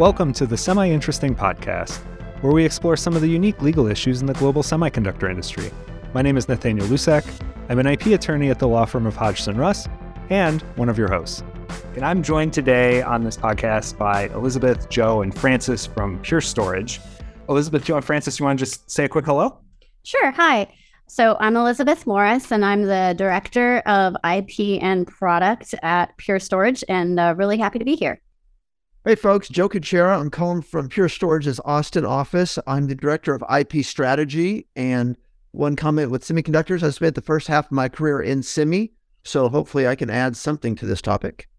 Welcome to the Semi Interesting Podcast, where we explore some of the unique legal issues in the global semiconductor industry. My name is Nathaniel Lucek. I'm an IP attorney at the law firm of Hodgson Russ and one of your hosts. And I'm joined today on this podcast by Elizabeth, Joe, and Frances from Pure Storage. Elizabeth, Joe, and Frances, you want to just say a quick hello? Sure. Hi. So I'm Elizabeth Morris, and I'm the director of IP and product at Pure Storage, and uh, really happy to be here. Hey, folks, Joe Kuchera. I'm calling from Pure Storage's Austin office. I'm the director of IP strategy. And one comment with semiconductors, I spent the first half of my career in semi, so hopefully I can add something to this topic.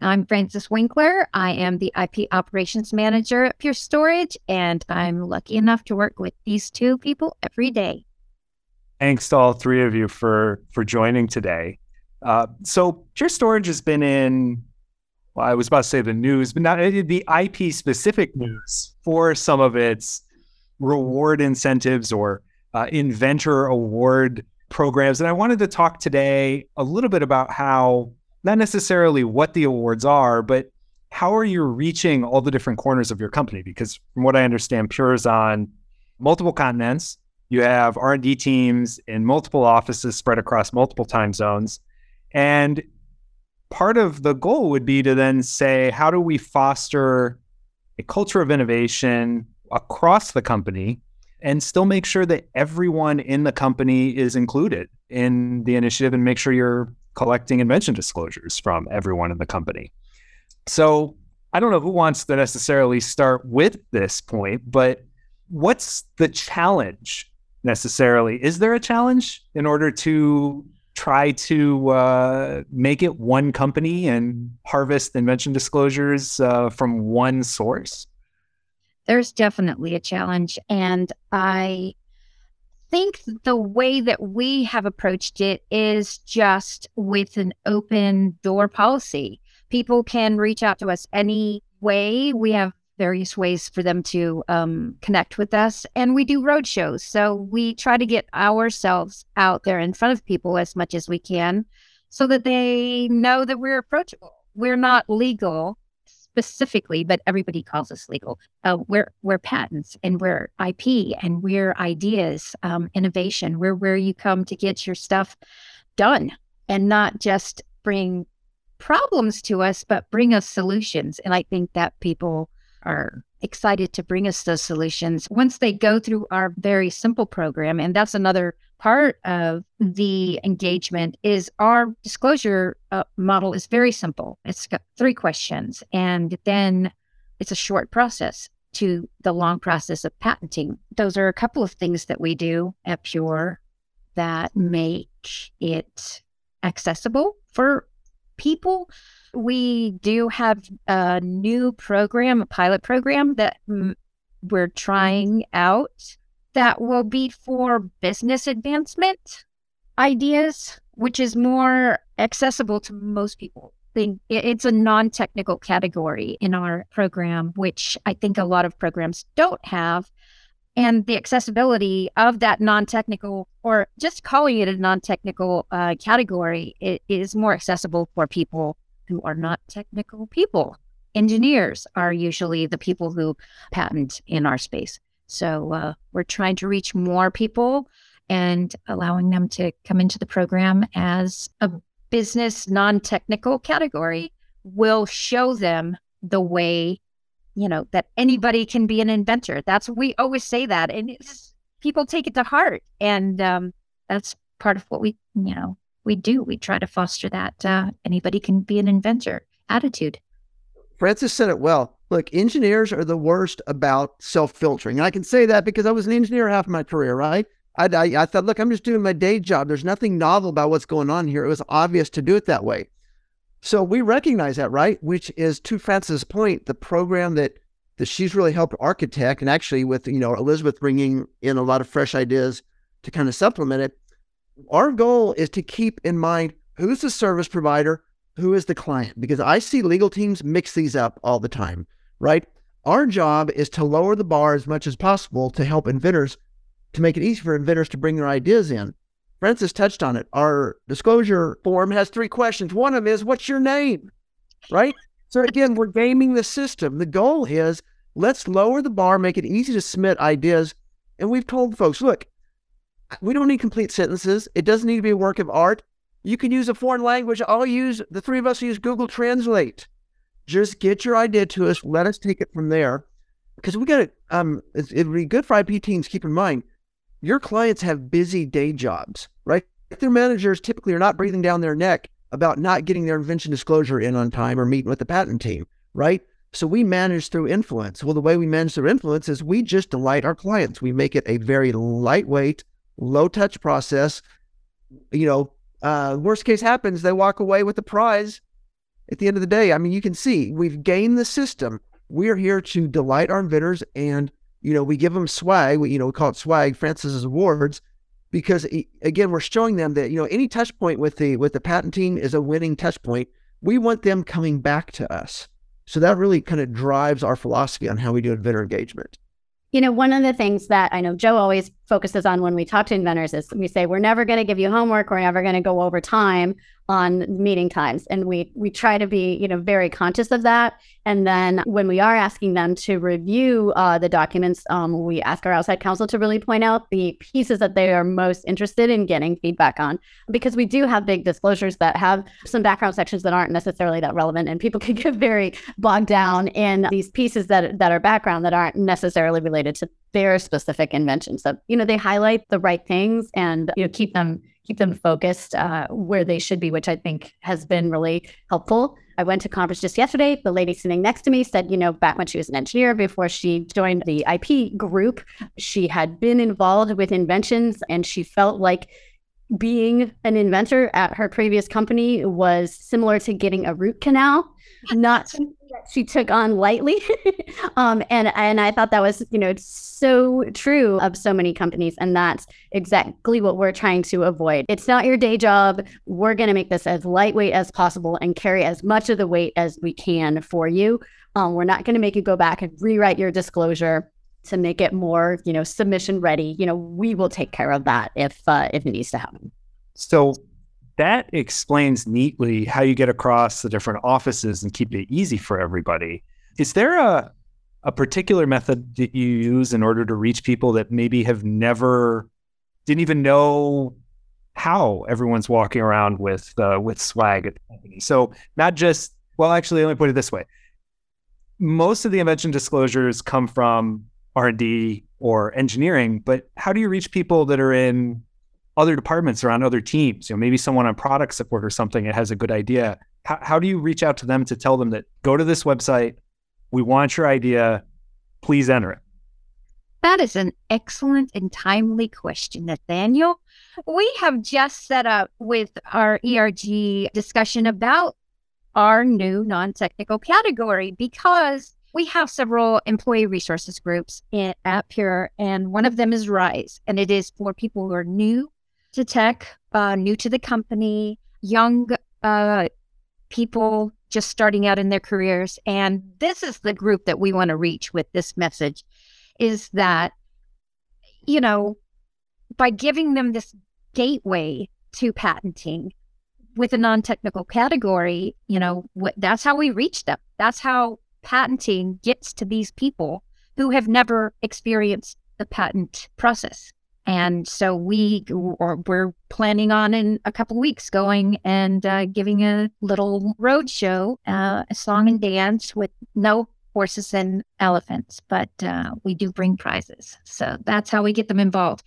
I'm Frances Winkler. I am the IP operations manager at Pure Storage, and I'm lucky enough to work with these two people every day. Thanks to all three of you for for joining today. Uh, so Pure Storage has been in, well, I was about to say the news, but not the IP specific news for some of its reward incentives or uh, inventor award programs. And I wanted to talk today a little bit about how not necessarily what the awards are, but how are you reaching all the different corners of your company? Because from what I understand, Pure is on multiple continents. You have R&D teams in multiple offices spread across multiple time zones. And part of the goal would be to then say, how do we foster a culture of innovation across the company and still make sure that everyone in the company is included in the initiative and make sure you're collecting invention disclosures from everyone in the company. So I don't know who wants to necessarily start with this point, but what's the challenge necessarily? Is there a challenge in order to try to uh, make it one company and harvest invention disclosures uh, from one source? There's definitely a challenge. And I think the way that we have approached it is just with an open door policy. People can reach out to us any way. We have various ways for them to um, connect with us, and we do road shows. So we try to get ourselves out there in front of people as much as we can so that they know that we're approachable. We're not legal specifically, but everybody calls us legal. Uh, we're we're patents and we're IP and we're ideas, um, innovation. We're where you come to get your stuff done and not just bring problems to us, but bring us solutions. And I think that people are excited to bring us those solutions once they go through our very simple program. And that's another part of the engagement is our disclosure uh, model is very simple. It's got three questions, and then it's a short process to the long process of patenting. Those are a couple of things that we do at Pure that make it accessible for people. We do have a new program, a pilot program that we're trying out that will be for business advancement ideas, which is more accessible to most people. It's a non technical category in our program, which I think a lot of programs don't have. And the accessibility of that non technical, or just calling it a non technical uh, category, is more accessible for people who are not technical people. Engineers are usually the people who patent in our space. So uh, we're trying to reach more people and allowing them to come into the program as a business non technical category will show them the way, you know, that anybody can be an inventor. That's we always say that. And people take it to heart. And um, that's part of what we, you know, we do. We try to foster that uh, anybody can be an inventor attitude. Frances said it well. Look, engineers are the worst about self filtering. And I can say that because I was an engineer half of my career, right? I, I, I, thought, look, I'm just doing my day job. There's nothing novel about what's going on here. It was obvious to do it that way. So we recognize that, right? Which is to Frances' point, the program that that she's really helped architect, and actually with you know Elizabeth bringing in a lot of fresh ideas to kind of supplement it. Our goal is to keep in mind who's the service provider, who is the client, because I see legal teams mix these up all the time right? Our job is to lower the bar as much as possible to help inventors to make it easy for inventors to bring their ideas in. Frances touched on it. Our disclosure form has three questions. One of them is, What's your name? Right? So again, we're gaming the system. The goal is let's lower the bar, make it easy to submit ideas. And we've told folks, look, we don't need complete sentences. It doesn't need to be a work of art. You can use a foreign language. I'll use, the three of us use Google Translate. Just get your idea to us. Let us take it from there. Because we got to, um, it'd be good for IP teams. Keep in mind, your clients have busy day jobs, right? Their managers typically are not breathing down their neck about not getting their invention disclosure in on time or meeting with the patent team, right? So we manage through influence. Well, the way we manage through influence is we just delight our clients. We make it a very lightweight, low touch process. You know, uh, worst case happens, they walk away with the prize at the end of the day. I mean, you can see we've gained the system. We're here to delight our inventors and, you know, we give them swag. We, you know, we call it swag, Frances's awards, because again, we're showing them that, you know, any touch point with the, with the patent team is a winning touch point. We want them coming back to us. So that really kind of drives our philosophy on how we do inventor engagement. You know, one of the things that I know Joe always focuses on when we talk to inventors is we say we're never going to give you homework, we're never going to go over time on meeting times. And we we try to be you know very conscious of that. And then when we are asking them to review uh, the documents um, we ask our outside counsel to really point out the pieces that they are most interested in getting feedback on because we do have big disclosures that have some background sections that aren't necessarily that relevant and people can get very bogged down in these pieces that that are background that aren't necessarily related to their specific invention. So you know they highlight the right things and you know keep them keep them focused uh, where they should be, which I think has been really helpful. I went to conference just yesterday. The lady sitting next to me said, you know, back when she was an engineer, before she joined the IP group, she had been involved with inventions and she felt like being an inventor at her previous company was similar to getting a root canal, not she took on lightly. um, and and I thought that was you know so true of so many companies, and that's exactly what we're trying to avoid. It's not your day job. We're going to make this as lightweight as possible and carry as much of the weight as we can for you. Um, we're not going to make you go back and rewrite your disclosure to make it more you know submission ready. You know we will take care of that if uh, if it needs to happen. So that explains neatly how you get across the different offices and keep it easy for everybody. Is there a a particular method that you use in order to reach people that maybe have never didn't even know how everyone's walking around with uh, with swag at the company? So not just well, actually, let me put it this way: most of the invention disclosures come from R and D or engineering, but how do you reach people that are in other departments or on other teams, you know, maybe someone on product support or something that has a good idea. How, how do you reach out to them to tell them that go to this website, we want your idea, please enter it? That is an excellent and timely question, Nathaniel. We have just set up with our ERG discussion about our new non technical category because we have several employee resources groups in, at Pure, and one of them is RISE, and it is for people who are new to tech, uh, new to the company, young uh, people just starting out in their careers. And this is the group that we want to reach with this message is that, you know, by giving them this gateway to patenting with a non technical category, you know, wh- that's how we reach them. That's how patenting gets to these people who have never experienced the patent process. And so we or we're planning on in a couple weeks going and uh, giving a little road show, uh, a song and dance with no horses and elephants, but uh, we do bring prizes. So that's how we get them involved.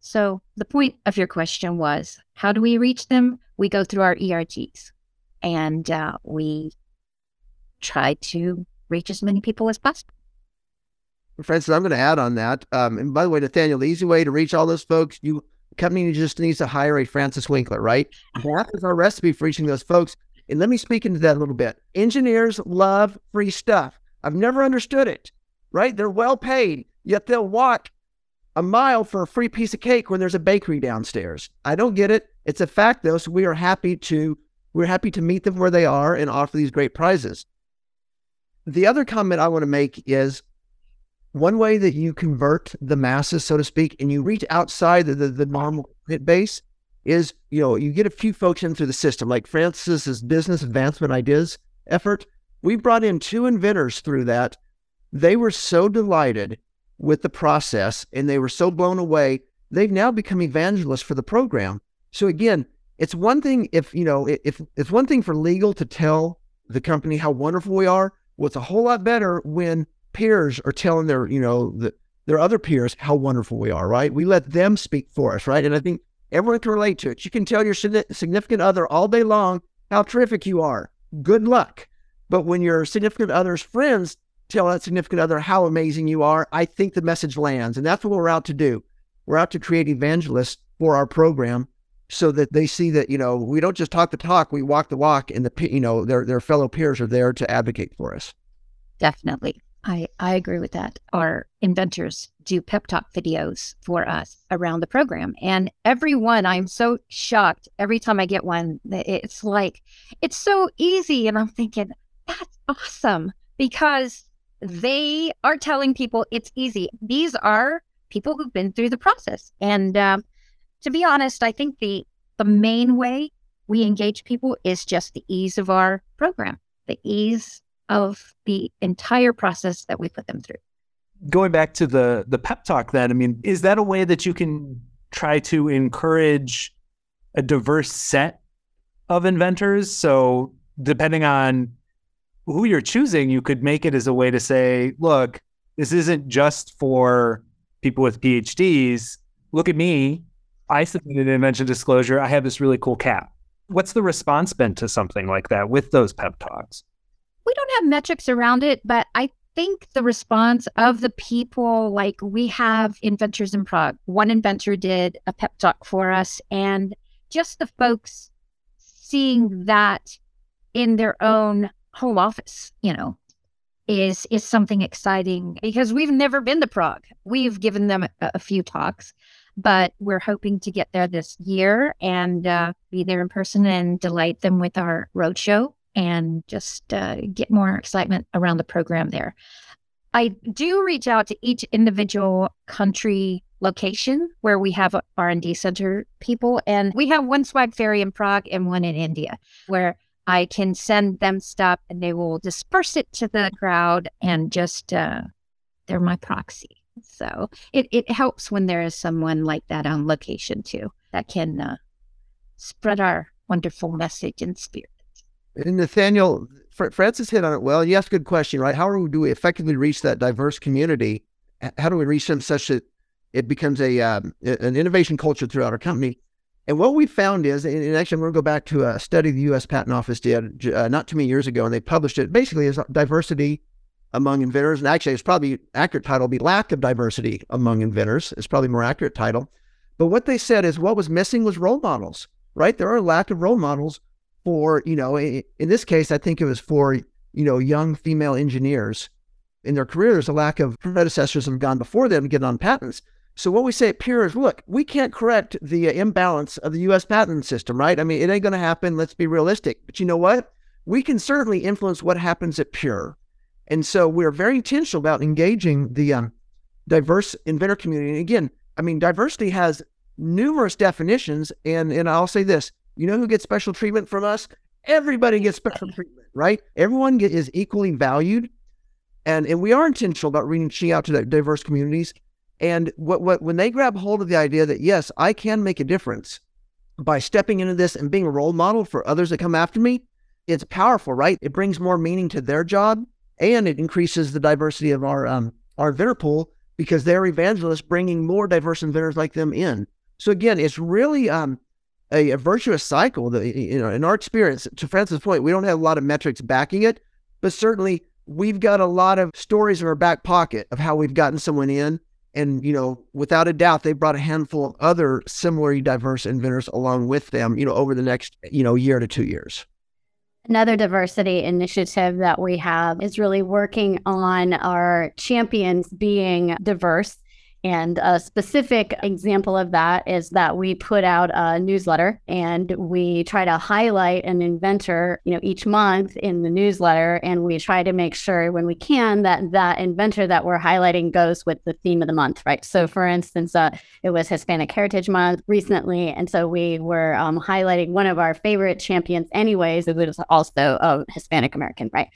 So the point of your question was, how do we reach them? We go through our ERGs, and uh, we try to reach as many people as possible. Frances, I'm going to add on that. Um, and by the way, Nathaniel, the easy way to reach all those folks, you company just needs to hire a Frances Winkler, right? That is our recipe for reaching those folks. And let me speak into that a little bit. Engineers love free stuff. I've never understood it, right? They're well paid, yet they'll walk a mile for a free piece of cake when there's a bakery downstairs. I don't get it. It's a fact though, so we are happy to we're happy to meet them where they are and offer these great prizes. The other comment I want to make is one way that you convert the masses, so to speak, and you reach outside the, the, the normal hit base is, you know, you get a few folks in through the system, like Frances's business advancement ideas effort. We brought in two inventors through that. They were so delighted with the process and they were so blown away. They've now become evangelists for the program. So again, it's one thing if, you know, if it's one thing for legal to tell the company how wonderful we are. Well, it's a whole lot better when peers are telling their, you know, the, their other peers how wonderful we are, right? We let them speak for us, right? And I think everyone can relate to it. You can tell your significant other all day long how terrific you are. Good luck. But when your significant other's friends tell that significant other how amazing you are, I think the message lands. And that's what we're out to do. We're out to create evangelists for our program so that they see that, you know, we don't just talk the talk, we walk the walk, and the, you know, their, their fellow peers are there to advocate for us. Definitely. I, I agree with that. Our inventors do pep talk videos for us around the program. And every one, I'm so shocked every time I get one. It's like, it's so easy. And I'm thinking, that's awesome because they are telling people it's easy. These are people who've been through the process. And um, to be honest, I think the, the main way we engage people is just the ease of our program, the ease of the entire process that we put them through. Going back to the the pep talk then, I mean, is that a way that you can try to encourage a diverse set of inventors? So depending on who you're choosing, you could make it as a way to say, look, this isn't just for people with PhDs. Look at me. I submitted an invention disclosure. I have this really cool cap. What's the response been to something like that with those pep talks? We don't have metrics around it, but I think the response of the people, like we have inventors in Prague. One inventor did a pep talk for us, and just the folks seeing that in their own home office, you know, is is something exciting because we've never been to Prague. We've given them a, a few talks, but we're hoping to get there this year and uh, be there in person and delight them with our roadshow and just uh, get more excitement around the program there. I do reach out to each individual country location where we have R&D center people and we have one swag fairy in Prague and one in India where I can send them stuff and they will disperse it to the crowd and just uh, they're my proxy. So it, it helps when there is someone like that on location too that can uh, spread our wonderful message and spirit. And Nathaniel, Frances hit on it well. You asked a good question, right? How do we effectively reach that diverse community? How do we reach them such that it becomes a um, an innovation culture throughout our company? And what we found is, and actually, I'm going to go back to a study the U.S. Patent Office did uh, not too many years ago, and they published it basically as diversity among inventors. And actually, it's probably accurate title be lack of diversity among inventors. It's probably more accurate title. But what they said is what was missing was role models, right? There are a lack of role models for, you know, in this case, I think it was for, you know, young female engineers in their careers a lack of predecessors have gone before them getting on patents. So what we say at Pure is, look, we can't correct the imbalance of the U.S. patent system, right? I mean, it ain't going to happen. Let's be realistic. But you know what? We can certainly influence what happens at Pure. And so we're very intentional about engaging the um, diverse inventor community. And again, I mean, diversity has numerous definitions. And, and I'll say this you know who gets special treatment from us? Everybody gets special treatment, right? Everyone get, is equally valued. And, and we are intentional about reaching out to diverse communities. And what, what when they grab hold of the idea that, yes, I can make a difference by stepping into this and being a role model for others that come after me, it's powerful, right? It brings more meaning to their job and it increases the diversity of our um, our inventor pool because they're evangelists bringing more diverse inventors like them in. So again, it's really um, a, a virtuous cycle that, you know, in our experience, to Frances' point, we don't have a lot of metrics backing it, but certainly we've got a lot of stories in our back pocket of how we've gotten someone in. And, you know, without a doubt, they brought a handful of other similarly diverse inventors along with them, you know, over the next, you know, year to two years. Another diversity initiative that we have is really working on our champions being diverse And a specific example of that is that we put out a newsletter and we try to highlight an inventor, you know, each month in the newsletter. And we try to make sure when we can that that inventor that we're highlighting goes with the theme of the month, right? So, for instance, uh, it was Hispanic Heritage Month recently. And so we were um, highlighting one of our favorite champions, anyways, who was also a Hispanic American, right?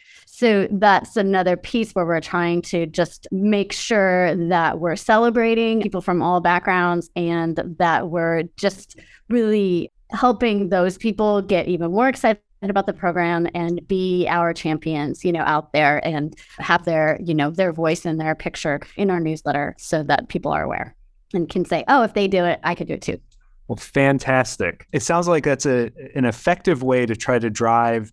So that's another piece where we're trying to just make sure that we're celebrating people from all backgrounds and that we're just really helping those people get even more excited about the program and be our champions, you know, out there and have their, you know, their voice and their picture in our newsletter so that people are aware and can say, oh, if they do it, I could do it too. Well, fantastic. It sounds like that's a an effective way to try to drive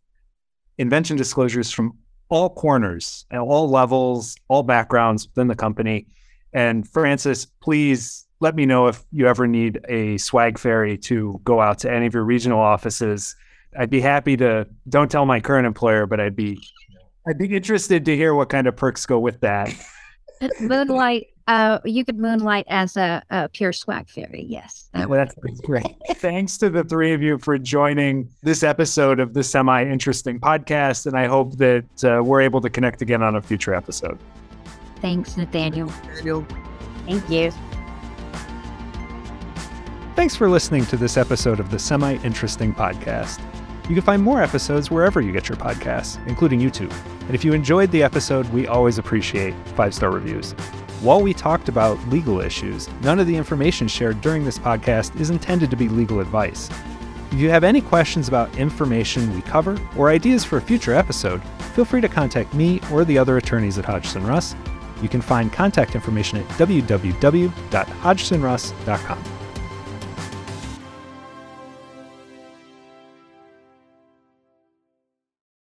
invention disclosures from all corners, all levels, all backgrounds within the company. And Frances, please let me know if you ever need a swag fairy to go out to any of your regional offices. I'd be happy to. Don't tell my current employer, but I'd be I'd be interested to hear what kind of perks go with that. Moonlight uh, you could moonlight as a, a pure swag fairy. Yes. That well, that's great. Thanks to the three of you for joining this episode of the Semi Interesting podcast. And I hope that uh, we're able to connect again on a future episode. Thanks, Nathaniel. Nathaniel. Thank you. Thanks for listening to this episode of the Semi Interesting podcast. You can find more episodes wherever you get your podcasts, including YouTube. And if you enjoyed the episode, we always appreciate five star reviews. While we talked about legal issues, none of the information shared during this podcast is intended to be legal advice. If you have any questions about information we cover or ideas for a future episode, feel free to contact me or the other attorneys at Hodgson Russ. You can find contact information at www.hodgsonruss.com.